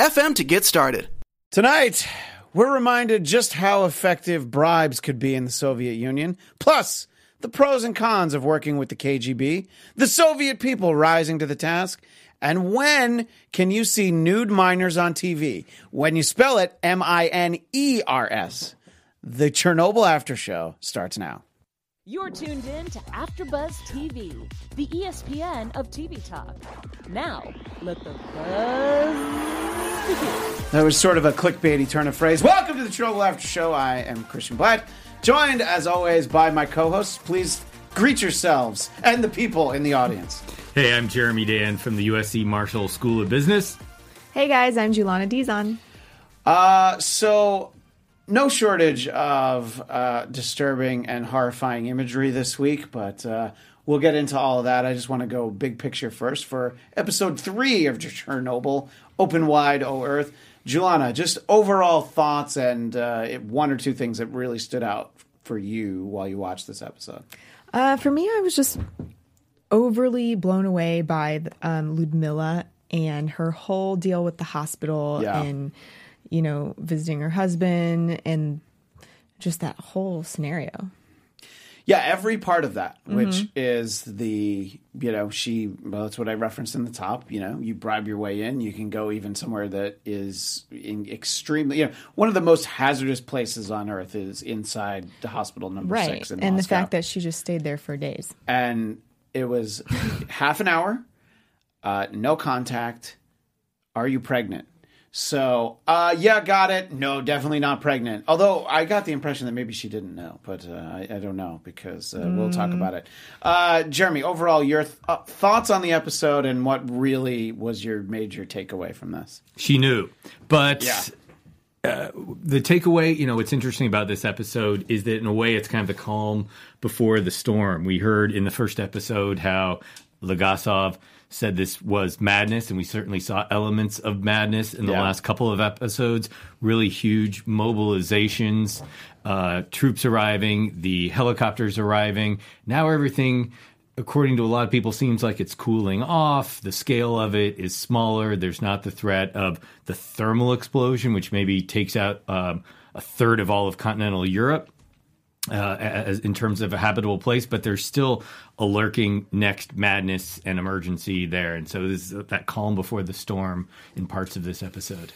FM to get started. Tonight, we're reminded just how effective bribes could be in the Soviet Union, plus the pros and cons of working with the KGB, the Soviet people rising to the task, and when can you see nude miners on TV? When you spell it M I N E R S. The Chernobyl After Show starts now. You're tuned in to AfterBuzz TV, the ESPN of TV talk. Now, let the buzz begin. That was sort of a clickbaity turn of phrase. Welcome to the Chernobyl After Show. I am Christian Blatt, joined as always by my co-hosts. Please greet yourselves and the people in the audience. Hey, I'm Jeremy Dan from the USC Marshall School of Business. Hey guys, I'm Julana Dizon. Uh, so no shortage of uh, disturbing and horrifying imagery this week, but uh, we'll get into all of that. I just want to go big picture first for episode three of Chernobyl, Open Wide, O Earth. Julana, just overall thoughts and uh, one or two things that really stood out for you while you watched this episode. Uh, for me, I was just overly blown away by um, Ludmilla and her whole deal with the hospital Yeah. and you know visiting her husband and just that whole scenario. Yeah, every part of that, which Mm-hmm. is the, you know, she, well, that's what I referenced in the top. You know, you bribe your way in. You can go even somewhere that is in extremely, you know, one of the most hazardous places on earth is inside the hospital number Right. six in And the fact that she just stayed there for days. and it was half an hour, uh, no contact. Are you pregnant? So, uh, yeah, got it. No, definitely not pregnant. Although I got the impression that maybe she didn't know, but uh, I, I don't know because uh, we'll talk about it. Uh, Jeremy, overall, your th- uh, thoughts on the episode and what really was your major takeaway from this? She knew, but Yeah. uh, the takeaway, you know, what's interesting about this episode is that in a way it's kind of the calm before the storm. We heard in the first episode how Legasov said this was madness, and we certainly saw elements of madness in the Yeah. last couple of episodes. Really huge mobilizations, uh, troops arriving, the helicopters arriving. Now everything according to a lot of people, seems like it's cooling off. The scale of it is smaller. There's not the threat of the thermal explosion, which maybe takes out um, a third of all of continental Europe. Uh, as, in terms of a habitable place, but there's still a lurking next madness and emergency there, and so this is that calm before the storm in parts of this episode.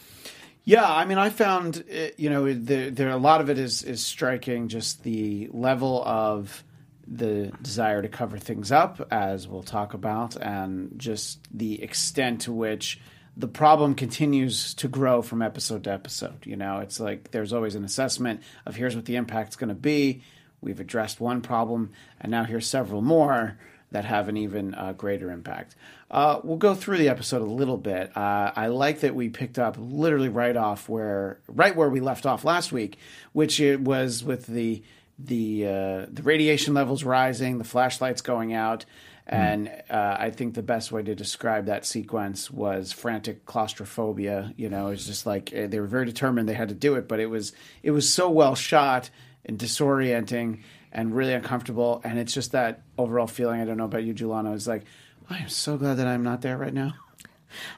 Yeah, I mean, I found uh, you know there, there a lot of it is is striking. Just the level of the desire to cover things up, as we'll talk about, and just the extent to which the problem continues to grow from episode to episode. You know, it's like there's always an assessment of here's what the impact's going to be. We've addressed one problem, and now here's several more that have an even uh, greater impact. Uh, we'll go through the episode a little bit. Uh, I like that we picked up literally right off where, right where we left off last week, which it was with the the uh, the radiation levels rising, the flashlights going out, and uh, I think the best way to describe that sequence was frantic claustrophobia. You know, it's just like uh, they were very determined they had to do it, but it was it was so well shot and disorienting and really uncomfortable. And it's just that overall feeling. I don't know about you, Julana. Is like I am so glad that I'm not there right now.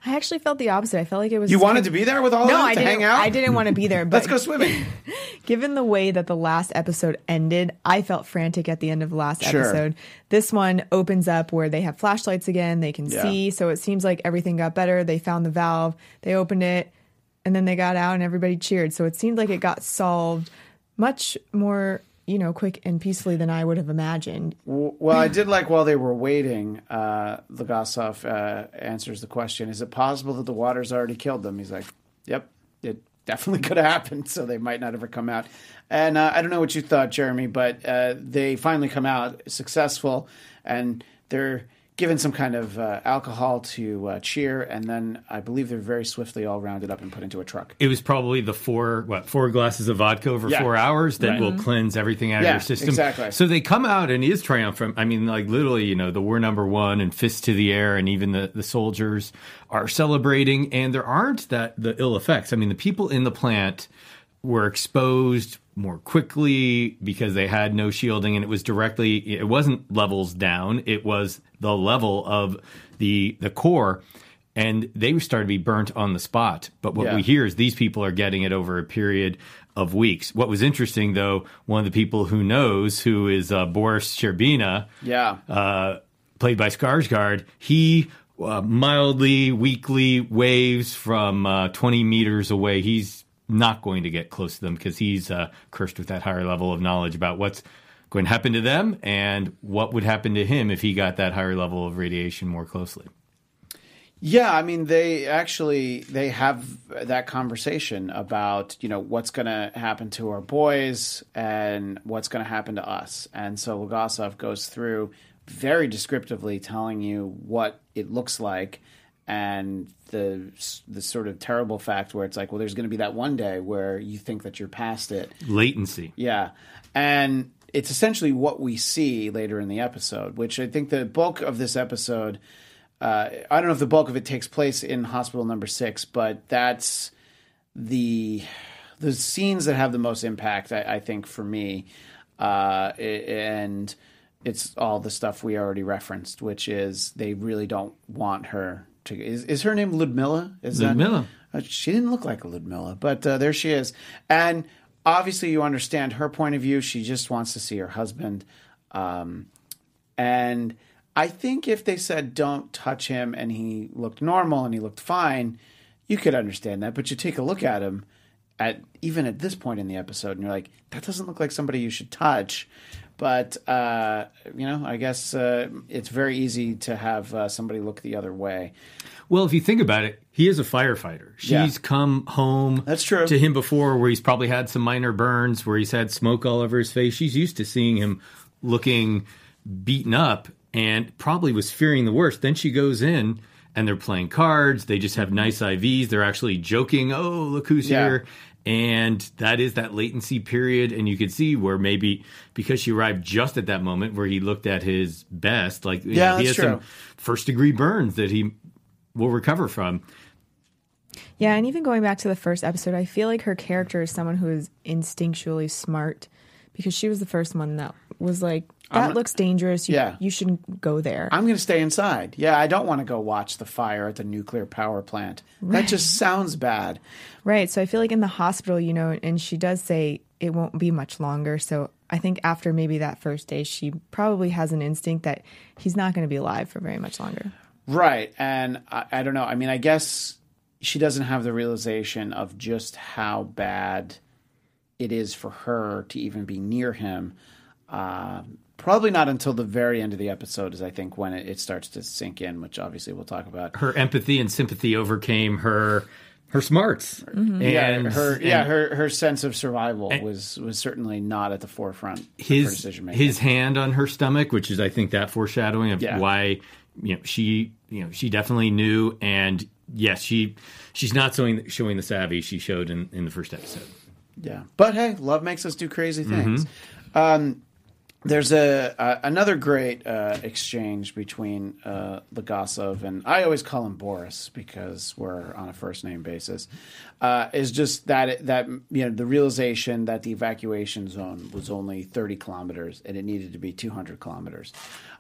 I actually felt the opposite. I felt like it was You wanted to be there with all no, of them I to didn't. hang out. I didn't want to be there. But Let's go swimming. given the way that the last episode ended, I felt frantic at the end of the last Sure. episode. This one opens up where they have flashlights again, they can Yeah. see, so it seems like everything got better. They found the valve, they opened it, and then they got out and everybody cheered. So it seemed like it got solved much more, you know, quick and peacefully than I would have imagined. Well, I did like while they were waiting, uh, Legasov uh, answers the question: Is it possible that the water's already killed them? He's like, "Yep, it definitely could have happened. So they might not ever come out." And uh, I don't know what you thought, Jeremy, but uh, they finally come out successful, and they're given some kind of uh, alcohol to uh, cheer, and then I believe they're very swiftly all rounded up and put into a truck. It was probably the four what four glasses of vodka over Yeah. four hours that Right. will cleanse everything out Yeah, of your system. exactly. So they come out and he is triumphant. I mean, like literally, you know, the war number one and fists to the air, and even the the soldiers are celebrating, and there aren't that the ill effects. I mean, the people in the plant were exposed more quickly because they had no shielding and it was directly it wasn't levels down it was the level of the the core and they started to be burnt on the spot but what Yeah. we hear is these people are getting it over a period of weeks what was interesting though one of the people who knows who is uh, boris sherbina Yeah. uh, played by Skarsgård, he uh, mildly, weakly waves from uh, 20 meters away. He's not going to get close to them because he's uh, cursed with that higher level of knowledge about what's going to happen to them and what would happen to him if he got that higher level of radiation more closely. Yeah, I mean they actually they have that conversation about, you know, what's going to happen to our boys and what's going to happen to us. And so Legasov goes through very descriptively telling you what it looks like and the the sort of terrible fact where it's like, well there's going to be that one day where you think that you're past it Latency. yeah. And it's essentially what we see later in the episode, which I think the bulk of this episode, uh, I don't know if the bulk of it takes place in hospital number six, but that's the the scenes that have the most impact, I, I think, for me. Uh, and it's all the stuff we already referenced, which is they really don't want her to. Is, is her name Ludmilla? Is that- Ludmilla. uh, She didn't look like a Ludmilla, but uh, there she is. And obviously, you understand her point of view. She just wants to see her husband. Um, and I think if they said, don't touch him, and he looked normal and he looked fine, you could understand that. But you take a look at him at even at this point in the episode, and you're like, that doesn't look like somebody you should touch. But uh, you know, I guess uh, it's very easy to have uh, somebody look the other way. Well, if you think about it, he is a firefighter. She's Yeah. come home That's true. to him before where he's probably had some minor burns, where he's had smoke all over his face. She's used to seeing him looking beaten up and probably was fearing the worst. Then she goes in and they're playing cards. They just have nice IVs. They're actually joking, oh, look who's Yeah. here. And that is that latency period. And you could see where maybe because she arrived just at that moment where he looked at his best, like you Yeah, know, he that's has some first degree burns that he will recover from. Yeah, and even going back to the first episode, I feel like her character is someone who is instinctually smart because she was the first one that was like, that I'm- looks dangerous. You, Yeah. you shouldn't go there. I'm going to stay inside. Yeah, I don't want to go watch the fire at the nuclear power plant. That just sounds bad. Right. So I feel like in the hospital, you know, and she does say it won't be much longer. So I think after maybe that first day, she probably has an instinct that he's not going to be alive for very much longer. Right. And I, I don't know. I mean, I guess she doesn't have the realization of just how bad it is for her to even be near him. Uh, probably not until the very end of the episode is, I think, when it, it starts to sink in, which obviously we'll talk about. her empathy and sympathy overcame her her smarts. And yeah, her yeah her her sense of survival was was certainly not at the forefront his decision making. his hand on her stomach, which is I think that foreshadowing of Yeah. why you know she you know she definitely knew and yes she she's not showing showing the savvy she showed in in the first episode. Yeah, but hey, love makes us do crazy Mm-hmm. things. Um, there's a, another great uh, exchange between uh, Legasov and I always call him Boris because we're on a first name basis. Uh, is just that that you know the realization that the evacuation zone was only 30 kilometers and it needed to be 200 kilometers.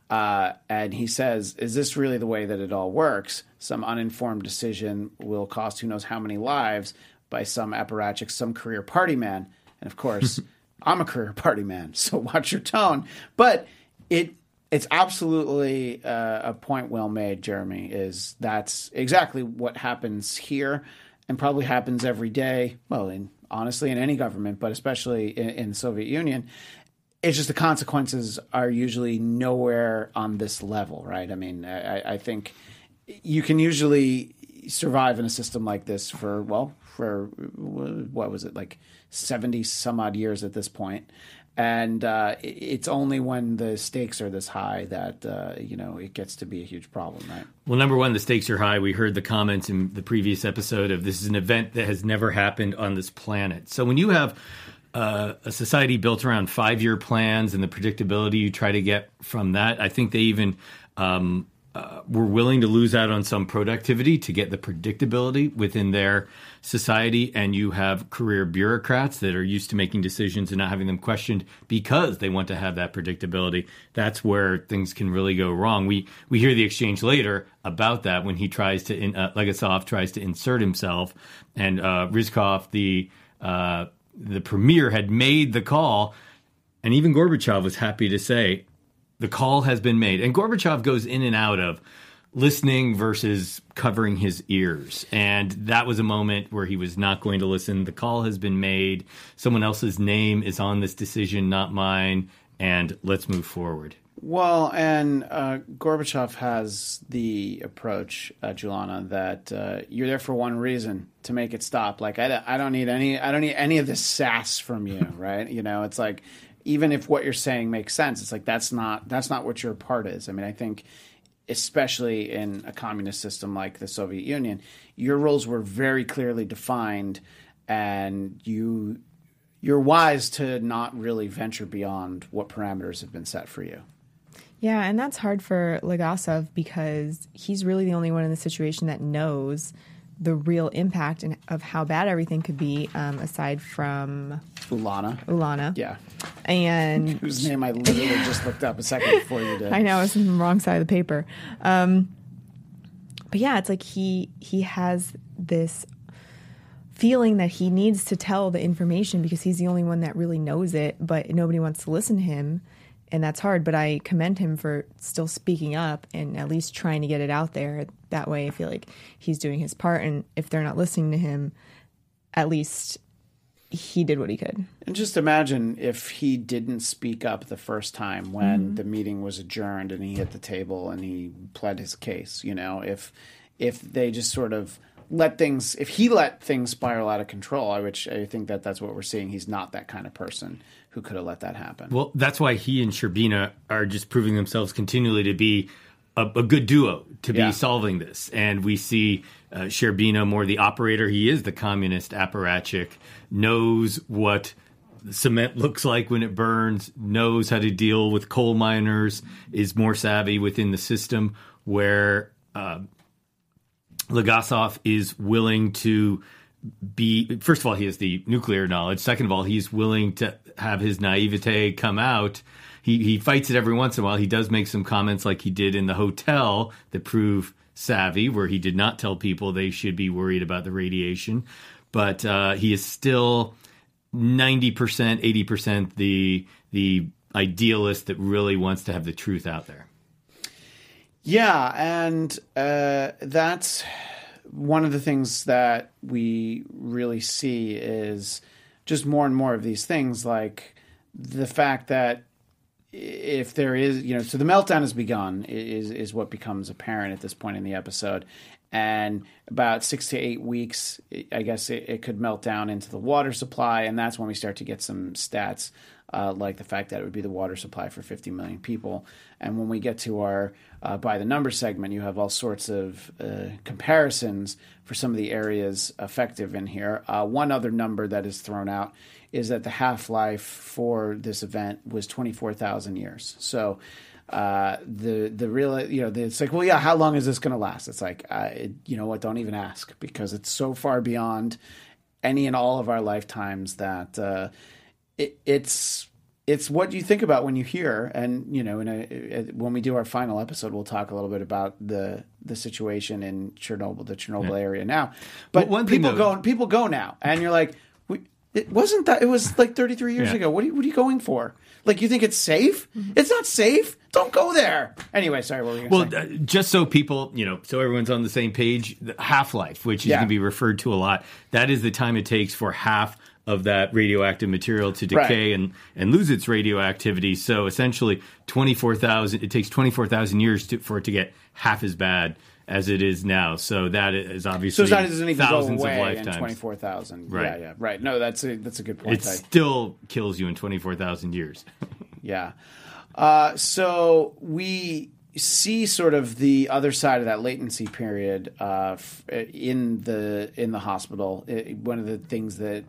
Uh, and he says, "Is this really the way that it all works? Some uninformed decision will cost who knows how many lives by some apparatchik, some career party man." And of course, I'm a career party man, so watch your tone. But it it's absolutely uh, a point well made, Jeremy. Is that's exactly what happens here, and probably happens every day. Well, in honestly, in any government, but especially in, in the Soviet Union. It's just the consequences are usually nowhere on this level, right? I mean, I, I think you can usually survive in a system like this for well for what was it like 70 some odd years at this point and uh, it's only when the stakes are this high that uh, you know it gets to be a huge problem right Well, number one, the stakes are high. We heard the comments in the previous episode of this is an event that has never happened on this planet. So when you have uh, a society built around five year plans and the predictability you try to get from that, I think they even um, uh, were willing to lose out on some productivity to get the predictability within their society. And you have career bureaucrats that are used to making decisions and not having them questioned because they want to have that predictability. That's where things can really go wrong. We we hear the exchange later about that when he tries to in, uh, Legasov tries to insert himself, and uh, Ryzhkov, the uh, the premier, had made the call, and even Gorbachev was happy to say the call has been made. And Gorbachev goes in and out of listening versus covering his ears. And that was a moment where he was not going to listen. The call has been made. Someone else's name is on this decision, not mine. And let's move forward. Well, and uh, Gorbachev has the approach, uh, Julana, that uh, you're there for one reason to make it stop. Like I, I don't need any, I don't need any of this sass from you, right? You know, it's like even if what you're saying makes sense, it's like that's not that's not what your part is. I mean, I think especially in a communist system like the Soviet Union, your roles were very clearly defined, and you you're wise to not really venture beyond what parameters have been set for you. Yeah, and that's hard for Legasov because he's really the only one in the situation that knows the real impact and of how bad everything could be, um, aside from Ulana. Ulana. Yeah. And Whose name I literally just looked up a second before you did. I know it's on the wrong side of the paper. Um, but yeah, it's like he he has this feeling that he needs to tell the information because he's the only one that really knows it, but nobody wants to listen to him, and that's hard. But I commend him for still speaking up and at least trying to get it out there. That way, I feel like he's doing his part, and if they're not listening to him, at least he did what he could. And just imagine if he didn't speak up the first time when mm-hmm. the meeting was adjourned and he hit the table and he pled his case. You know, if if they just sort of let things, if he let things spiral out of control, which I think that that's what we're seeing. He's not that kind of person who could have let that happen. Well, that's why he and Sherbina are just proving themselves continually to be a, a good duo to be Yeah. solving this. And we see uh, Sherbina more the operator. He is the communist apparatchik, knows what cement looks like when it burns, knows how to deal with coal miners, is more savvy within the system where uh, Legasov is willing to be first of all he has the nuclear knowledge second of all he's willing to have his naivete come out he he fights it every once in a while he does make some comments like he did in the hotel that prove savvy where he did not tell people they should be worried about the radiation. But uh, he is still 90% 80% the the idealist that really wants to have the truth out there. Yeah, and uh, that's one of the things that we really see is just more and more of these things, like the fact that if there is, you know, so the meltdown has begun is is what becomes apparent at this point in the episode, and about six to eight weeks, I guess it, it could melt down into the water supply, and that's when we start to get some stats. Uh, like the fact that it would be the water supply for 50 million people. And when we get to our uh, by the number segment, you have all sorts of uh, comparisons for some of the areas effective in here. Uh, one other number that is thrown out is that the half life for this event was 24,000 years. So uh, the the real you know the, it's like well yeah how long is this going to last? It's like uh, it, you know what don't even ask because it's so far beyond any and all of our lifetimes that uh, it, it's it's what you think about when you hear and you know in a, when we do our final episode we'll talk a little bit about the the situation in Chernobyl the Chernobyl area now but Well, one people though- go people go now and you're like it wasn't that it was like 33 years Yeah. ago what are, you, what are you going for like you think it's safe it's not safe don't go there anyway sorry what were you Well, uh, just so people, you know, so everyone's on the same page, half life, which is Yeah. going to be referred to a lot, that is the time it takes for half of that radioactive material to decay Right. and, and lose its radioactivity. So essentially, 24,000, it takes 24,000 years to, for it to get half as bad as it is now. So that is So obviously it's not it doesn't even go thousands of away in lifetimes. twenty four thousand. Right. yeah, right. No, that's a that's a good point. it I- still kills you in twenty four thousand years. Yeah. Uh, so we see sort of the other side of that latency period uh, in the in the hospital. It, one of the things that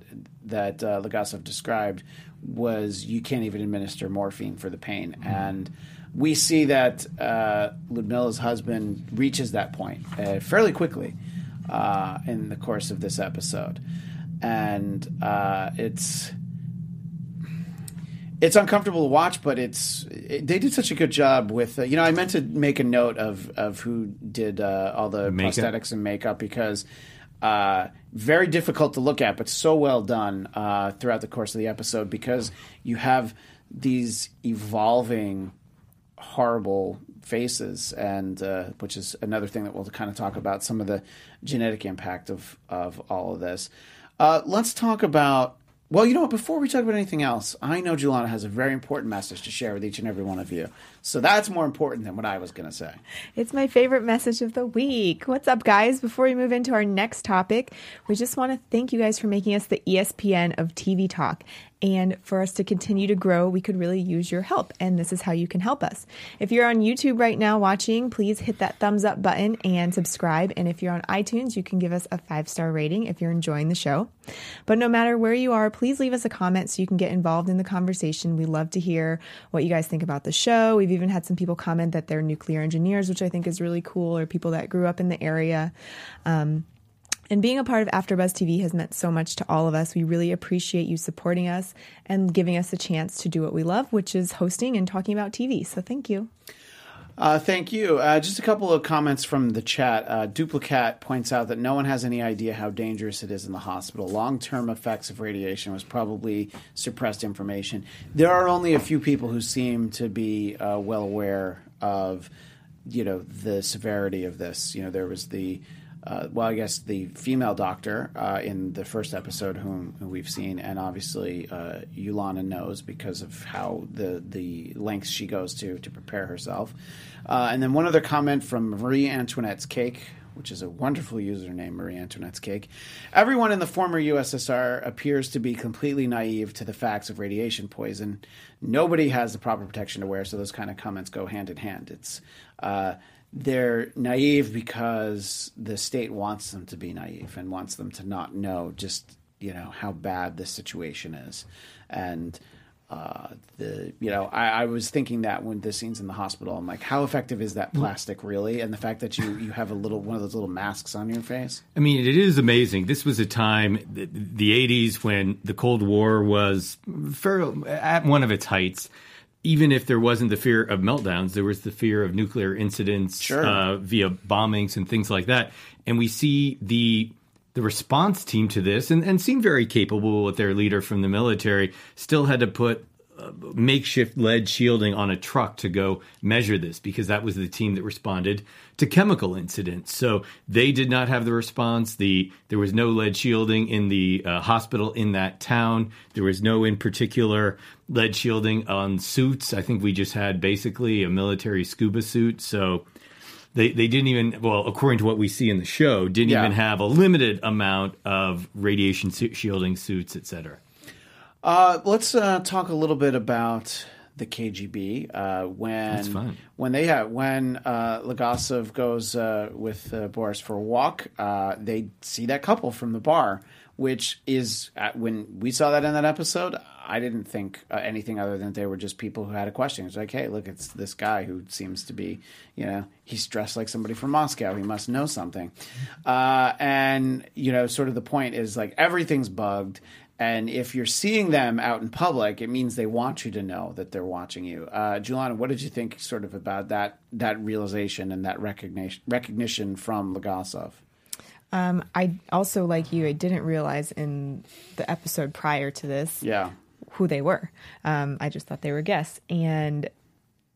that uh, Legasov described was you can't even administer morphine for the pain, and we see that uh, Ludmilla's husband reaches that point uh, fairly quickly uh, in the course of this episode, and uh, it's it's uncomfortable to watch, but it's it, they did such a good job with. Uh, you know, I meant to make a note of of who did uh, all the Makeup? prosthetics and makeup because uh, very difficult to look at, but so well done uh, throughout the course of the episode because you have these evolving horrible faces, and uh, which is another thing that we'll kind of talk about some of the genetic impact of of all of this. Uh, let's talk about. Well, you know what? Before we talk about anything else, I know Julana has a very important message to share with each and every one of you. So that's more important than what I was going to say. It's my favorite message of the week. What's up, guys? Before we move into our next topic, we just want to thank you guys for making us the ESPN of TV talk. And for us to continue to grow, we could really use your help. And this is how you can help us. If you're on YouTube right now watching, please hit that thumbs up button and subscribe. And if you're on iTunes, you can give us a five star rating if you're enjoying the show. But no matter where you are, please leave us a comment so you can get involved in the conversation. We love to hear what you guys think about the show. We've even had some people comment that they're nuclear engineers, which I think is really cool, or people that grew up in the area. Um, and being a part of AfterBuzz TV has meant so much to all of us. We really appreciate you supporting us and giving us a chance to do what we love, which is hosting and talking about TV. So thank you. Uh, thank you. Uh, just a couple of comments from the chat. Uh, Duplicat points out that no one has any idea how dangerous it is in the hospital. Long term effects of radiation was probably suppressed information. There are only a few people who seem to be uh, well aware of, you know, the severity of this. You know, there was the uh, well, I guess the female doctor uh, in the first episode, whom, who we've seen, and obviously uh, Yulana knows because of how the the lengths she goes to to prepare herself. Uh, and then one other comment from Marie Antoinette's Cake, which is a wonderful username, Marie Antoinette's Cake. Everyone in the former USSR appears to be completely naive to the facts of radiation poison. Nobody has the proper protection to wear, so those kind of comments go hand in hand. It's uh, they're naive because the state wants them to be naive and wants them to not know just you know how bad this situation is and uh, the you know I, I was thinking that when the scenes in the hospital I'm like how effective is that plastic really and the fact that you you have a little one of those little masks on your face I mean, it is amazing. This was a time, the, the 80s, when the Cold War was at one of its heights. Even if there wasn't the fear of meltdowns, there was the fear of nuclear incidents Sure. uh, via bombings and things like that. And we see the the response team to this, and, and seemed very capable with their leader from the military, still had to put makeshift lead shielding on a truck to go measure this because that was the team that responded to chemical incidents. So they did not have the response. The there was no lead shielding in the uh, hospital in that town. There was no, in particular, lead shielding on suits. I think we just had basically a military scuba suit. So. They, they didn't even well according to what we see in the show didn't Yeah. even have a limited amount of radiation shielding suits etc Uh, let's uh, talk a little bit about the KGB. Uh, when when they have when uh, Legasov goes uh, with uh, Boris for a walk, uh, they see that couple from the bar, which is uh, when we saw that in that episode. I didn't think uh, anything other than they were just people who had a question. It's like, hey, look, it's this guy who seems to be, you know, he's dressed like somebody from Moscow. He must know something. Uh, and, you know, sort of the point is like everything's bugged. And if you're seeing them out in public, it means they want you to know that they're watching you. Uh, Julana, what did you think sort of about that that realization and that recognition recognition from Legasov? Um, I also, like you, I didn't realize in the episode prior to this Yeah. who they were. Um, I just thought they were guests. And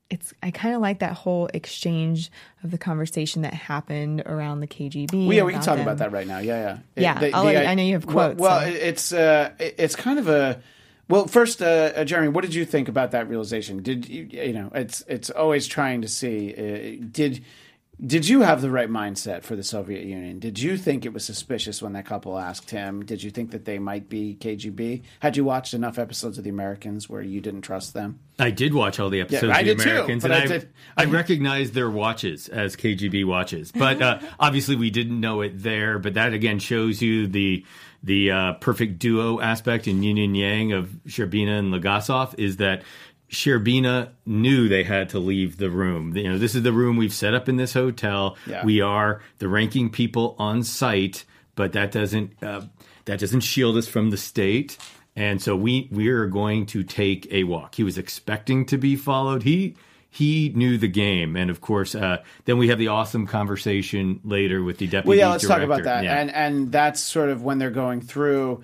it's I kind of like that whole exchange of the conversation that happened around the KGB. Well, yeah, we can talk them. about that right now. Yeah, yeah, Yeah, I'll let you- I know you have well- quotes, Well, so- it's uh, it's kind of a. Well, first, uh, uh, Jeremy, what did you think about that realization? Did you, you know? It's it's always trying to see. Uh, did Did you have the right mindset for the Soviet Union? Did you think it was suspicious when that couple asked him? Did you think that they might be KGB? Had you watched enough episodes of The Americans where you didn't trust them? I did watch all the episodes I of The too, Americans, but and I I, did- I recognized their watches as KGB watches. But uh, obviously, we didn't know it there. But that again shows you the the uh, perfect duo aspect in Yin and Yang of Sherbina and Legasov is that Sherbina knew they had to leave the room. You know, this is the room we've set up in this hotel. Yeah. We are the ranking people on site, but that doesn't uh, that doesn't shield us from the state. And so we we are going to take a walk. He was expecting to be followed. He he knew the game, and of course, uh, then we have the awesome conversation later with the deputy. Well, yeah, let's director. talk about that. Yeah. And and that's sort of when they're going through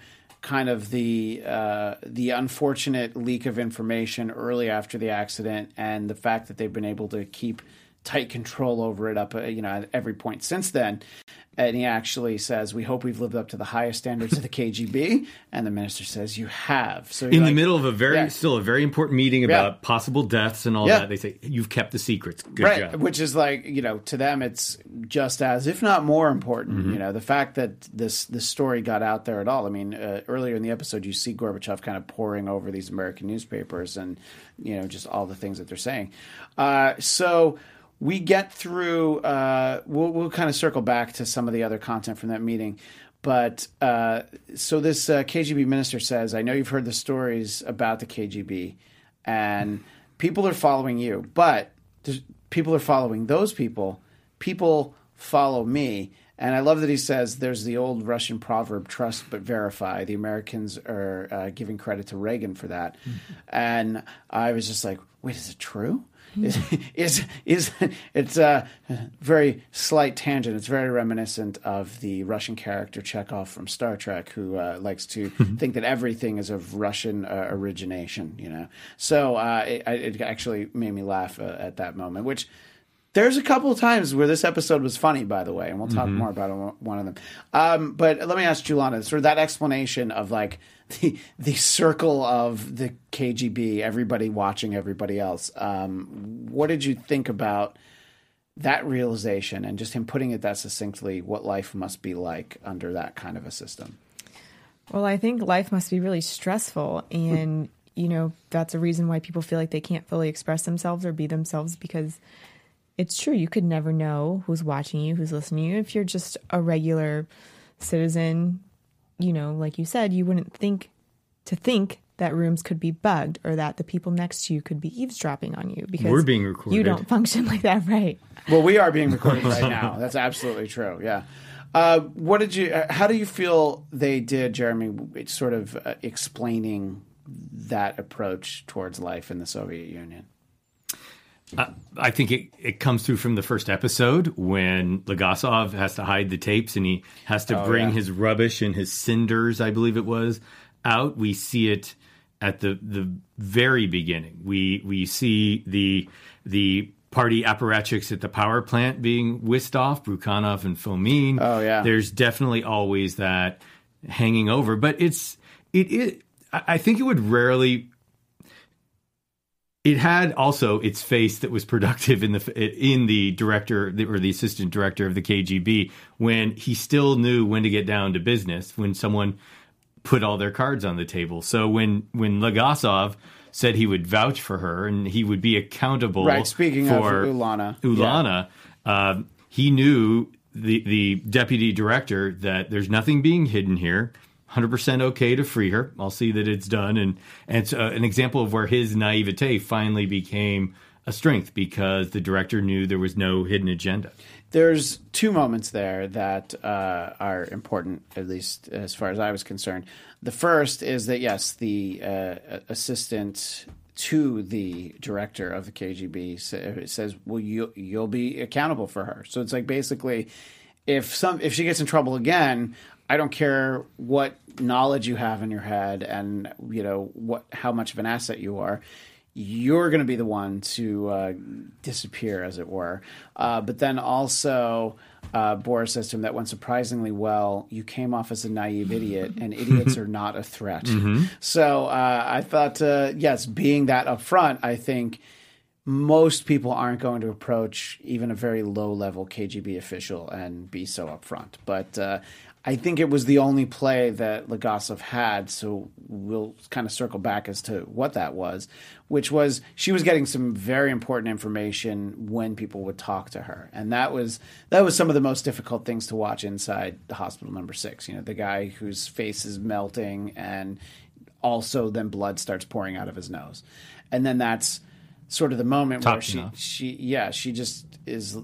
kind of the uh, the unfortunate leak of information early after the accident, and the fact that they've been able to keep tight control over it up, uh, you know, at every point since then. And he actually says, "We hope we've lived up to the highest standards of the KGB." And the minister says, "You have." So in you're the middle of a very Yeah. still a very important meeting about possible deaths and all Yeah. that, they say you've kept the secrets. Good right job. which is like you know to them it's just as if not more important Mm-hmm. you know the fact that this this story got out there at all i mean uh, earlier in the episode you see gorbachev kind of poring over these american newspapers and you know just all the things that they're saying uh, so we get through uh, we'll, we'll kind of circle back to some of the other content from that meeting but uh, so this uh, KGB minister says, "I know you've heard the stories about the KGB, and people are following you, but people are following those people. People follow me." And I love that he says, "There's the old Russian proverb: trust but verify." The Americans are uh, giving credit to Reagan for that, and I was just like, "Wait, is it true?" Is is is it's a very slight tangent. It's very reminiscent of the Russian character Chekhov from Star Trek, who uh, likes to think that everything is of Russian uh, origination. You know, so uh, it, it actually made me laugh uh, at that moment, which. There's a couple of times where this episode was funny, by the way, and we'll talk more about one of them. Um, but let me ask Julana, sort of that explanation of like the the circle of the KGB, everybody watching everybody else. Um, what did you think about that realization and just him putting it that succinctly? What life must be like under that kind of a system? Well, I think life must be really stressful. And, you know, that's a reason why people feel like they can't fully express themselves or be themselves because it's true. You could never know who's watching you, who's listening to you. If you're just a regular citizen, you know, like you said, you wouldn't think to think that rooms could be bugged or that the people next to you could be eavesdropping on you because We're being recorded. You don't function like that, right? Well, we are being recorded right now. That's absolutely true. Yeah. Uh, what did you? uh, How do you feel they did, Jeremy? Sort of uh, explaining that approach towards life in the Soviet Union. Uh, I think it, it comes through from the first episode when Legasov has to hide the tapes and he has to oh, bring Oh, yeah. his rubbish and his cinders, I believe it was, out. We see it at the the very beginning. We we see the the party apparatchiks at the power plant being whisked off, Brukhanov and Fomin. Oh, yeah. There's definitely always that hanging over, but it's it it I I think it would rarely it had also its face that was productive in the in the director or the assistant director of the KGB when he still knew when to get down to business when someone put all their cards on the table. So when when Legasov said he would vouch for her and he would be accountable Right, speaking for of Ulana. Ulana, uh, he knew the the deputy director that there's nothing being hidden here. 100% okay to free her. I'll see that it's done. And, and it's uh, an example of where his naivete finally became a strength because the director knew there was no hidden agenda. There's two moments there that uh, are important, at least as far as I was concerned. The first is that yes, the uh, assistant to the director of the KGB sa- says, "Well, you you'll be accountable for her." So it's like basically, if some if she gets in trouble again, I don't care what knowledge you have in your head and you know what how much of an asset you are you're going to be the one to uh, disappear, as it were. Uh, but then also, uh, Boris says to him that went surprisingly well. You came off as a naive idiot, and idiots are not a threat. So uh, I thought, uh, yes, being that upfront, I think most people aren't going to approach even a very low level KGB official and be so upfront. But uh, I think it was the only play that Legasov had, so we'll kind of circle back as to what that was, which was she was getting some very important information when people would talk to her, and that was that was some of the most difficult things to watch inside the hospital number six. You know, the guy whose face is melting, and also then blood starts pouring out of his nose, and then that's sort of the moment Top where she enough. she yeah she just is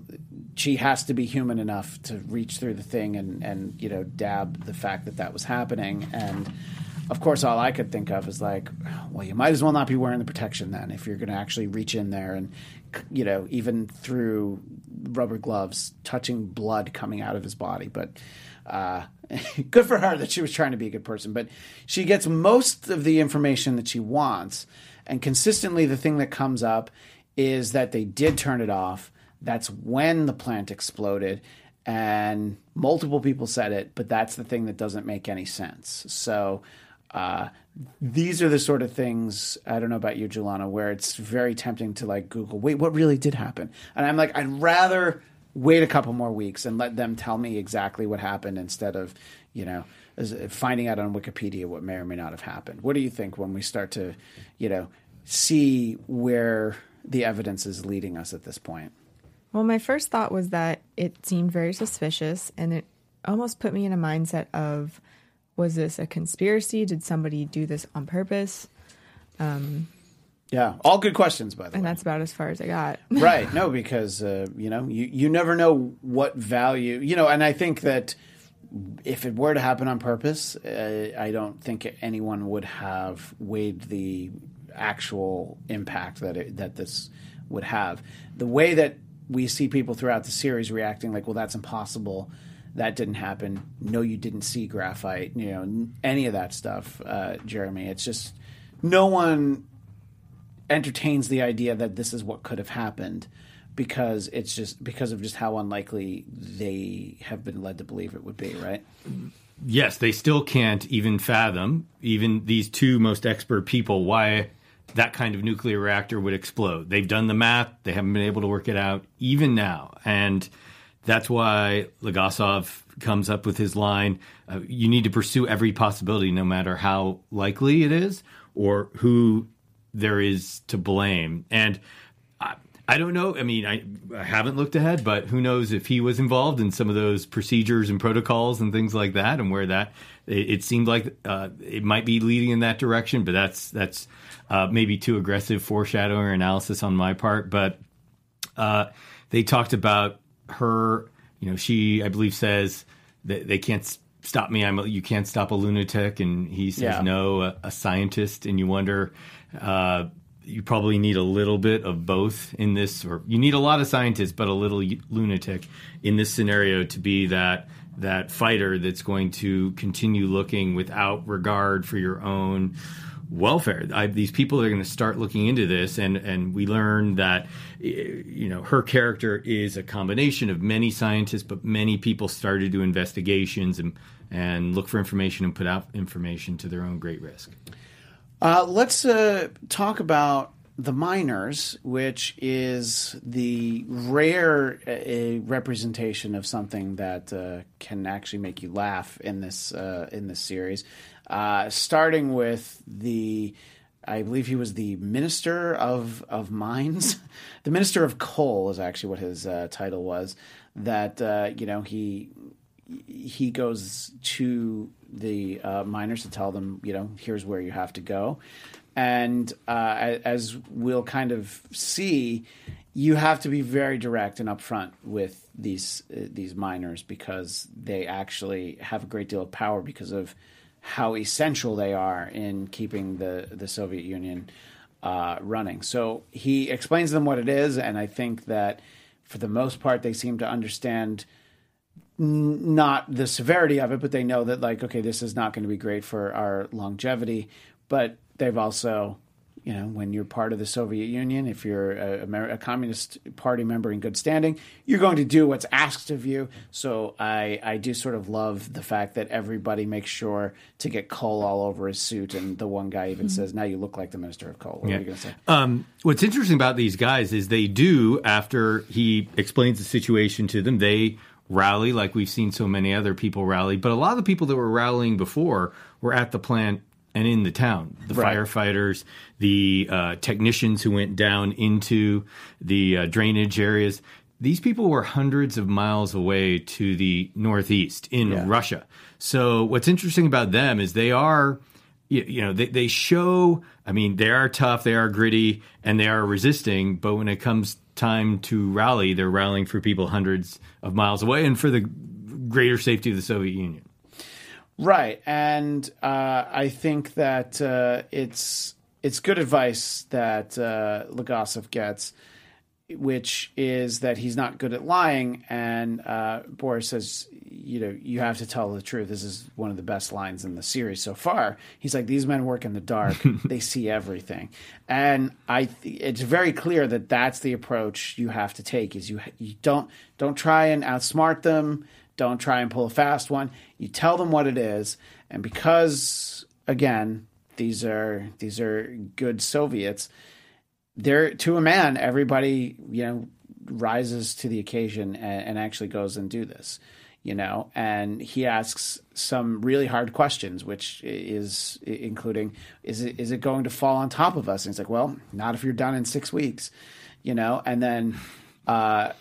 she has to be human enough to reach through the thing and and you know dab the fact that that was happening. And of course all i could think of is like well you might as well not be wearing the protection then if you're going to actually reach in there and you know even through rubber gloves touching blood coming out of his body. But uh, good for her that she was trying to be a good person. But she gets most of the information that she wants and consistently, the thing that comes up is that they did turn it off. That's when the plant exploded. And multiple people said it, but that's the thing that doesn't make any sense. So, uh, these are the sort of things I don't know about you, Julana, where it's very tempting to like Google, wait, what really did happen? And I'm like, I'd rather wait a couple more weeks and let them tell me exactly what happened instead of, you know, finding out on Wikipedia what may or may not have happened. What do you think when we start to, you know, see where the evidence is leading us at this point? Well, my first thought was that it seemed very suspicious and it almost put me in a mindset of was this a conspiracy? Did somebody do this on purpose? Um, Yeah, all good questions, by the And way. And that's about as far as I got. right no because uh, you know you, you never know what value you know and i think that if it were to happen on purpose uh, i don't think anyone would have weighed the actual impact that it, that this would have. The way that we see people throughout the series reacting like well that's impossible. That didn't happen. No you didn't see graphite you know any of that stuff uh, jeremy. It's just no one entertains the idea that this is what could have happened because it's just because of just how unlikely they have been led to believe it would be, right? yes, they still can't even fathom, even these two most expert people, why that kind of nuclear reactor would explode. They've done the math, they haven't been able to work it out, even now. And that's why Legasov comes up with his line uh, you need to pursue every possibility, no matter how likely it is or who there is to blame. And I, don't know. I mean, I, I haven't looked ahead, but who knows if he was involved in some of those procedures and protocols and things like that, and where that it, it seemed like uh, it might be leading in that direction. But that's that's uh, maybe too aggressive foreshadowing or analysis on my part. But uh, they talked about her. You know, she I believe says that they can't stop me. I'm a, you can't stop a lunatic, and he says Yeah. no, a, a scientist. And you wonder. You probably need a little bit of both in this, or you need a lot of scientists, but a little lunatic in this scenario to be that that fighter that's going to continue looking without regard for your own welfare. I, these people are going to start looking into this, and and we learn that eh, you know her character is a combination of many scientists, but many people started to do investigations and and look for information and put out information to their own great risk. Uh, let's uh, talk about the miners, which is the rare uh, representation of something that uh, can actually make you laugh in this uh, in this series. Uh, starting with the, I believe he was the minister of of mines, the minister of coal is actually what his uh, title was. That you know he he goes to the uh, miners to tell them, you know, here's where you have to go. And uh, as we'll kind of see, you have to be very direct and upfront with these uh, these miners because they actually have a great deal of power because of how essential they are in keeping the the Soviet Union uh, running. So he explains to them what it is, and I think that for the most part, they seem to understand not the severity of it, but they know that like, okay, this is not going to be great for our longevity. But they've also you know, when you're part of the Soviet Union, if you're a, Amer- a Communist Party member in good standing, you're going to do what's asked of you. So I, I do sort of love the fact that everybody makes sure to get coal all over his suit, and the one guy even says, "Now you look like the Minister of Coal." What are you going to say? Um, what's interesting about these guys is they do, after he explains the situation to them, they rally like we've seen so many other people rally. But a lot of the people that were rallying before were at the plant and in the town. The Right. firefighters, the uh, technicians who went down into the uh, drainage areas. These people were hundreds of miles away to the northeast in Yeah. Russia. So what's interesting about them is they are you, you know they, they show i mean they are tough they are gritty and they are resisting but when it comes time to rally. They're rallying for people hundreds of miles away and for the greater safety of the soviet union. Right, and uh, I think that uh, it's it's good advice that uh, Legasov gets, which is that he's not good at lying. And uh, Boris says, you know, you have to tell the truth. This is one of the best lines in the series so far. He's like, these men work in the dark; they see everything, and I. Th- it's very clear that that's the approach you have to take. Is you you don't don't try and outsmart them. Don't try and pull a fast one. You tell them what it is, and because again, these are these are good Soviets. They're to a man. Everybody, you know, rises to the occasion and, and actually goes and do this. You know, and he asks some really hard questions, which is including is it is it going to fall on top of us? And he's like, well, not if you're done in six weeks. You know, and then. Uh,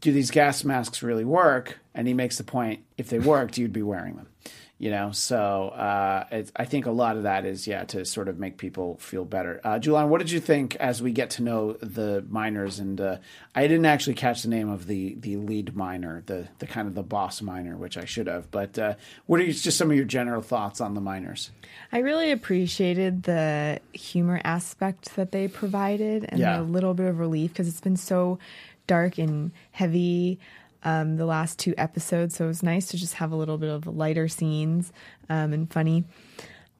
do these gas masks really work? And he makes the point: if they worked, you'd be wearing them. You know, so uh, I think a lot of that is yeah to sort of make people feel better. Uh, Julana, what did you think as we get to know the miners? And uh, I didn't actually catch the name of the the lead miner, the the kind of the boss miner, which I should have. But uh, what are you, just some of your general thoughts on the miners? I really appreciated the humor aspect that they provided and Yeah. the little bit of relief because it's been so dark and heavy um, the last two episodes. So it was nice to just have a little bit of lighter scenes um, and funny.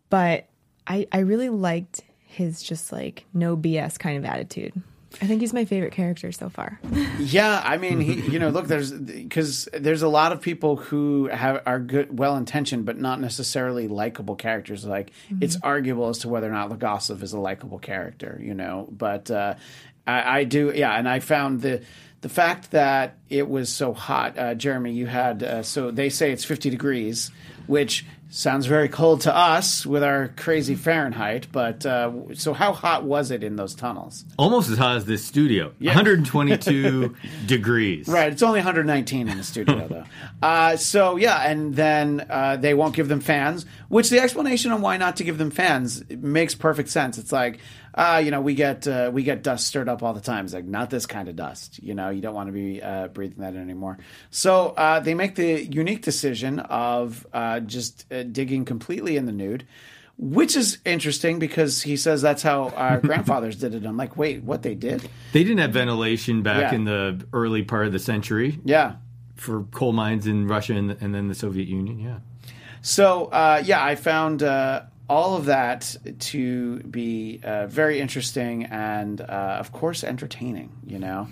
But I, I really liked his just like no BS kind of attitude. I think he's my favorite character so far. Yeah, I mean, he, you know, look, there's because there's a lot of people who have are good, well intentioned, but not necessarily likable characters. Like it's arguable as to whether or not Legasov is a likable character, you know. But uh, I, I do, yeah, and I found the the fact that it was so hot. Uh, Jeremy, you had uh, so they say it's 50 degrees, which sounds very cold to us with our crazy Fahrenheit. But uh, so how hot was it in those tunnels? almost as hot as this studio 122 degrees Right, it's only 119 in the studio though. Uh, so yeah, and then uh, they won't give them fans, which the explanation on why not to give them fans makes perfect sense. It's like, uh, you know, we get uh, we get dust stirred up all the time. It's like not this kind of dust. You know, you don't want to be uh, breathing that anymore. So uh, they make the unique decision of uh, just uh, digging completely in the nude. Which is interesting because he says that's how our grandfathers did it. I'm like, wait, what they did? they didn't have ventilation back Yeah. in the early part of the century Yeah, for coal mines in russia and, and then the soviet union yeah So uh, yeah, I found uh, all of that to be uh, very interesting and, uh, of course, entertaining. You know,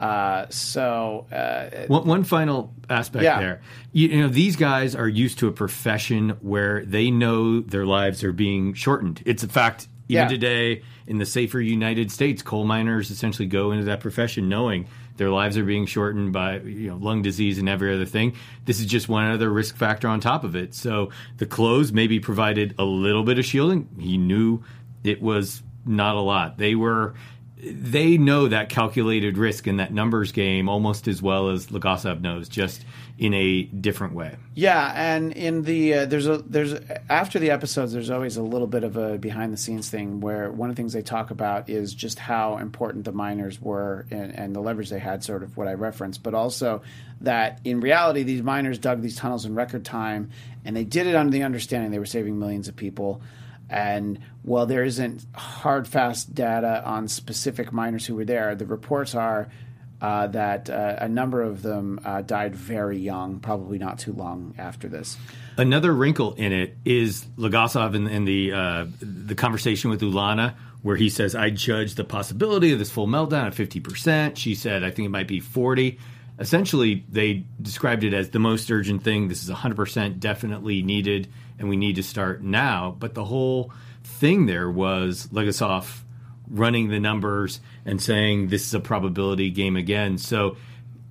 uh, so uh, One, one final aspect Yeah. there. You, you know, these guys are used to a profession where they know their lives are being shortened. It's a fact. Even Yeah. today, in the safer United States, coal miners essentially go into that profession knowing their lives are being shortened by you know lung disease and every other thing. This is just one other risk factor on top of it. So the clothes maybe provided a little bit of shielding. He knew it was not a lot. They were they know that calculated risk in that numbers game almost as well as Legasov knows, just in a different way. yeah, and in the uh, there's a there's after the episodes, there's always a little bit of a behind the scenes thing where one of the things they talk about is just how important the miners were and, and the leverage they had, sort of what I referenced, but also that in reality, these miners dug these tunnels in record time, and they did it under the understanding they were saving millions of people. And while there isn't hard, fast data on specific miners who were there, the reports are uh, that uh, a number of them uh, died very young, probably not too long after this. Another wrinkle in it is Legasov in, in the uh, the conversation with Ulana where he says, I judge the possibility of this full meltdown at 50%. She said, I think it might be 40. Essentially, they described it as the most urgent thing. This is 100% definitely needed, and we need to start now. But the whole thing there was Legasov running the numbers and saying this is a probability game again. So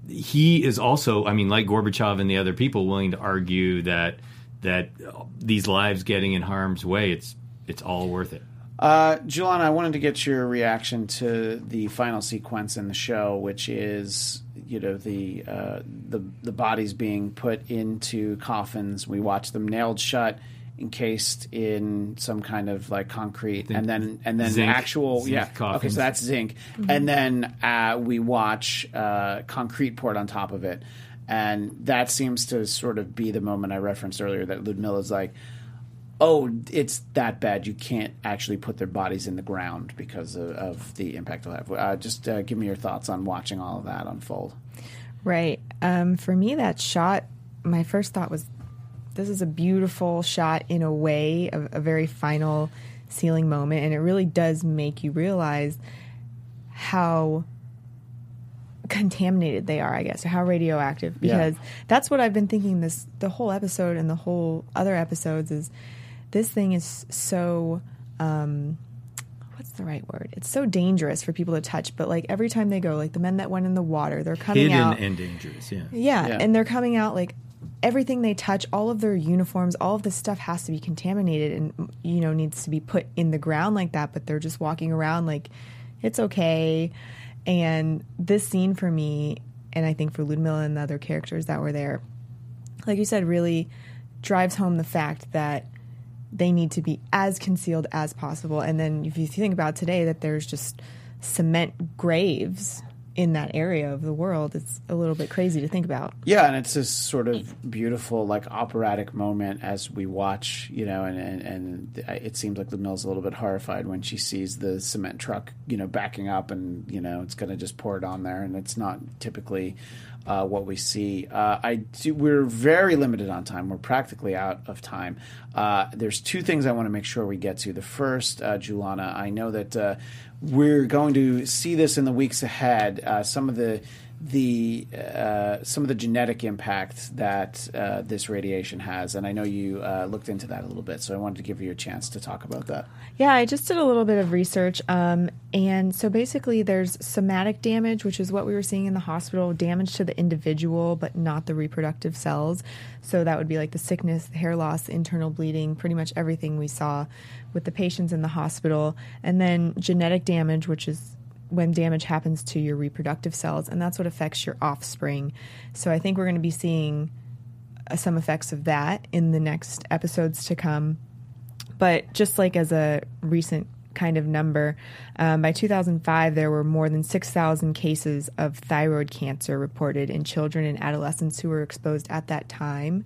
he is also, I mean, like Gorbachev and the other people, willing to argue that that these lives getting in harm's way, it's it's all worth it. Uh, I wanted to get your reaction to the final sequence in the show, which is you know the uh, the the bodies being put into coffins. We watch them nailed shut, encased in some kind of like concrete, and then and then zinc. actual Zinc yeah. Okay, so that's zinc, and then uh, we watch uh, concrete poured on top of it, and that seems to sort of be the moment I referenced earlier that Ludmilla's like oh, it's that bad. You can't actually put their bodies in the ground because of, of the impact they'll have. Uh, just uh, give me your thoughts on watching all of that unfold. Right. Um, for me, that shot, my first thought was this is a beautiful shot in a way, a, a very final sealing moment. And it really does make you realize how contaminated they are, I guess, or how radioactive. Yeah. Because that's what I've been thinking this the whole episode and the whole other episodes is this thing is so um what's the right word? It's so dangerous for people to touch, but like every time they go, like the men that went in the water, they're coming Hidden out and dangerous, yeah. yeah, Yeah. and they're coming out like everything they touch, all of their uniforms, all of this stuff has to be contaminated and you know needs to be put in the ground like that. But they're just walking around like it's okay. And this scene for me, and I think for Ludmilla and the other characters that were there, like you said, really drives home the fact that they need to be as concealed as possible. And then if you think about today that there's just cement graves in that area of the world, it's a little bit crazy to think about. Yeah, and it's this sort of beautiful, like operatic moment as we watch, you know, and and, and it seems like Ludmilla's a little bit horrified when she sees the cement truck, you know, backing up, and you know, it's going to just pour it on there, and it's not typically uh, what we see. Uh, I do, we're very limited on time. We're practically out of time. Uh, there's two things I want to make sure we get to. The first, uh, Julana, I know that uh, we're going to see this in the weeks ahead. Uh, some of the the uh, some of the genetic impact that uh, this radiation has, and I know you uh, looked into that a little bit, so I wanted to give you a chance to talk about that. Yeah, I just did a little bit of research. Um, and so basically, there's somatic damage, which is what we were seeing in the hospital damage to the individual, but not the reproductive cells. So that would be like the sickness, the hair loss, internal bleeding, pretty much everything we saw with the patients in the hospital. And then genetic damage, which is when damage happens to your reproductive cells, and that's what affects your offspring. So I think we're going to be seeing uh, some effects of that in the next episodes to come but just like as a recent kind of number, um, by 2005, there were more than 6,000 cases of thyroid cancer reported in children and adolescents who were exposed at that time.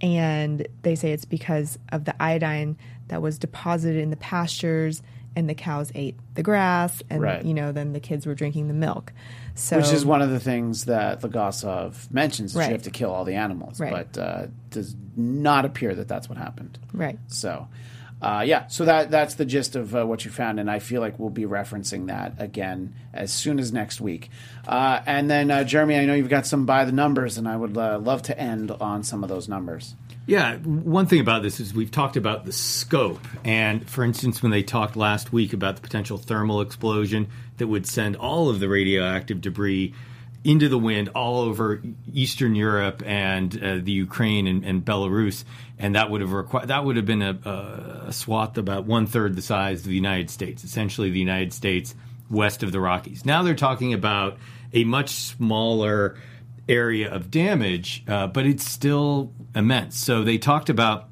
And they say it's because of the iodine that was deposited in the pastures and the cows ate the grass and Right. you know then the kids were drinking the milk so Which is one of the things that Legasov mentions that Right. you have to kill all the animals, Right. but uh, does not appear that that's what happened. right So, uh, yeah, so that that's the gist of uh, what you found, and I feel like we'll be referencing that again as soon as next week. Uh, and then, uh, Jeremy, I know you've got some by the numbers, and I would uh, love to end on some of those numbers. Yeah, one thing about this is we've talked about the scope. And for instance, when they talked last week about the potential thermal explosion that would send all of the radioactive debris into the wind all over Eastern Europe and uh, the Ukraine and, and Belarus, and that would have required that would have been a, a swath about one third the size of the United States, essentially the United States west of the Rockies. Now they're talking about a much smaller area of damage, uh, but it's still immense. So they talked about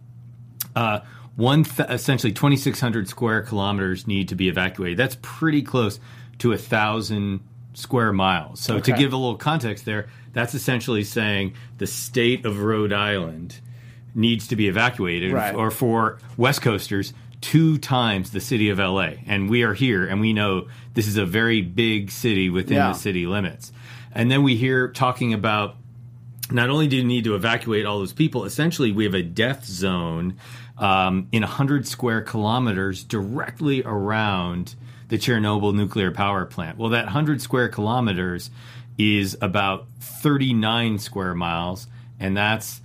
uh, one th- essentially 2,600 square kilometers need to be evacuated. That's pretty close to a thousand square miles. So to give a little context there, that's essentially saying the state of Rhode Island needs to be evacuated, Right. or for West Coasters, two times the city of LA. And we are here, and we know this is a very big city within Yeah. the city limits. And then we hear talking about not only do you need to evacuate all those people, essentially we have a death zone um, in 100 square kilometers directly around the Chernobyl nuclear power plant. Well, that 100 square kilometers is about 39 square miles, and that's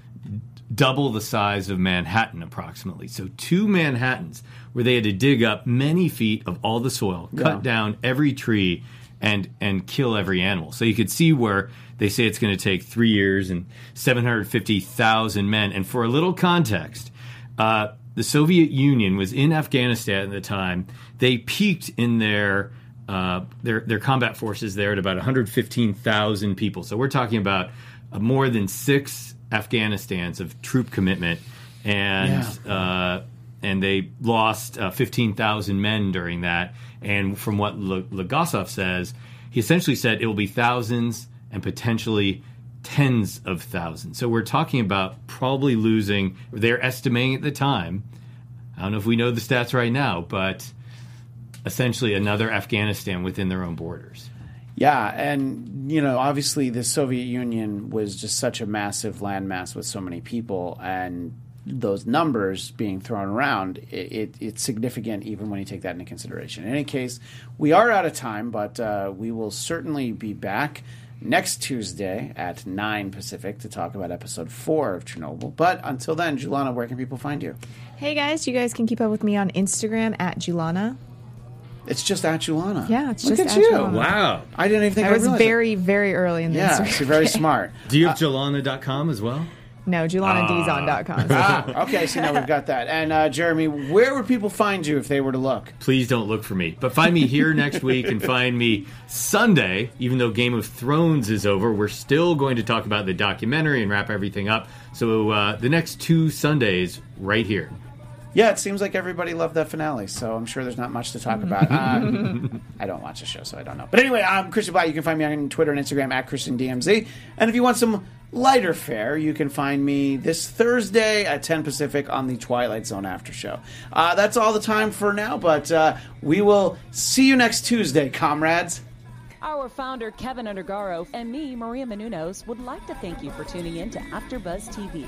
double the size of Manhattan approximately. So two Manhattans where they had to dig up many feet of all the soil, cut down every tree and and kill every animal. So you could see where they say it's going to take 3 years and 750,000 men and for a little context, uh, the Soviet Union was in Afghanistan at the time. They peaked in their uh, their their combat forces there at about 115,000 people. So we're talking about uh, more than six Afghanistans of troop commitment, and uh, and they lost uh, 15,000 men during that. And from what L- Legasov says, he essentially said it will be thousands and potentially tens of thousands. So we're talking about probably losing. They're estimating at the time. I don't know if we know the stats right now, but essentially another Afghanistan within their own borders. Yeah, and you know, obviously, the Soviet Union was just such a massive landmass with so many people, and those numbers being thrown around, it, it, it's significant even when you take that into consideration. In any case, we are out of time, but uh, we will certainly be back next Tuesday at 9 Pacific to talk about episode 4 of Chernobyl. But until then, Julana, where can people find you? Hey guys, you guys can keep up with me on Instagram at Julana. It's just at Julana. Yeah, it's Look just at at you. Julana. Wow. I didn't even think I, I was realized very, very early in It. the Yeah, Instagram. you're very smart. Do you have Julana.com as well? No, JulanaDzon.com. ah, okay, so now we've got that. And uh, Jeremy, where would people find you if they were to look? Please don't look for me. But find me here next week and find me Sunday, even though Game of Thrones is over. We're still going to talk about the documentary and wrap everything up. So uh, the next two Sundays, right here. Yeah, it seems like everybody loved that finale, so I'm sure there's not much to talk about. Uh, I don't watch the show, so I don't know. But anyway, I'm Christian Blatt. You can find me on Twitter and Instagram at ChristianDMZ. And if you want some lighter fare, you can find me this Thursday at 10 Pacific on the Twilight Zone After Show. Uh, that's all the time for now, but uh, we will see you next Tuesday, comrades. Our founder, Keven Undergaro, and me, Maria Menounos, would like to thank you for tuning in to AfterBuzz TV.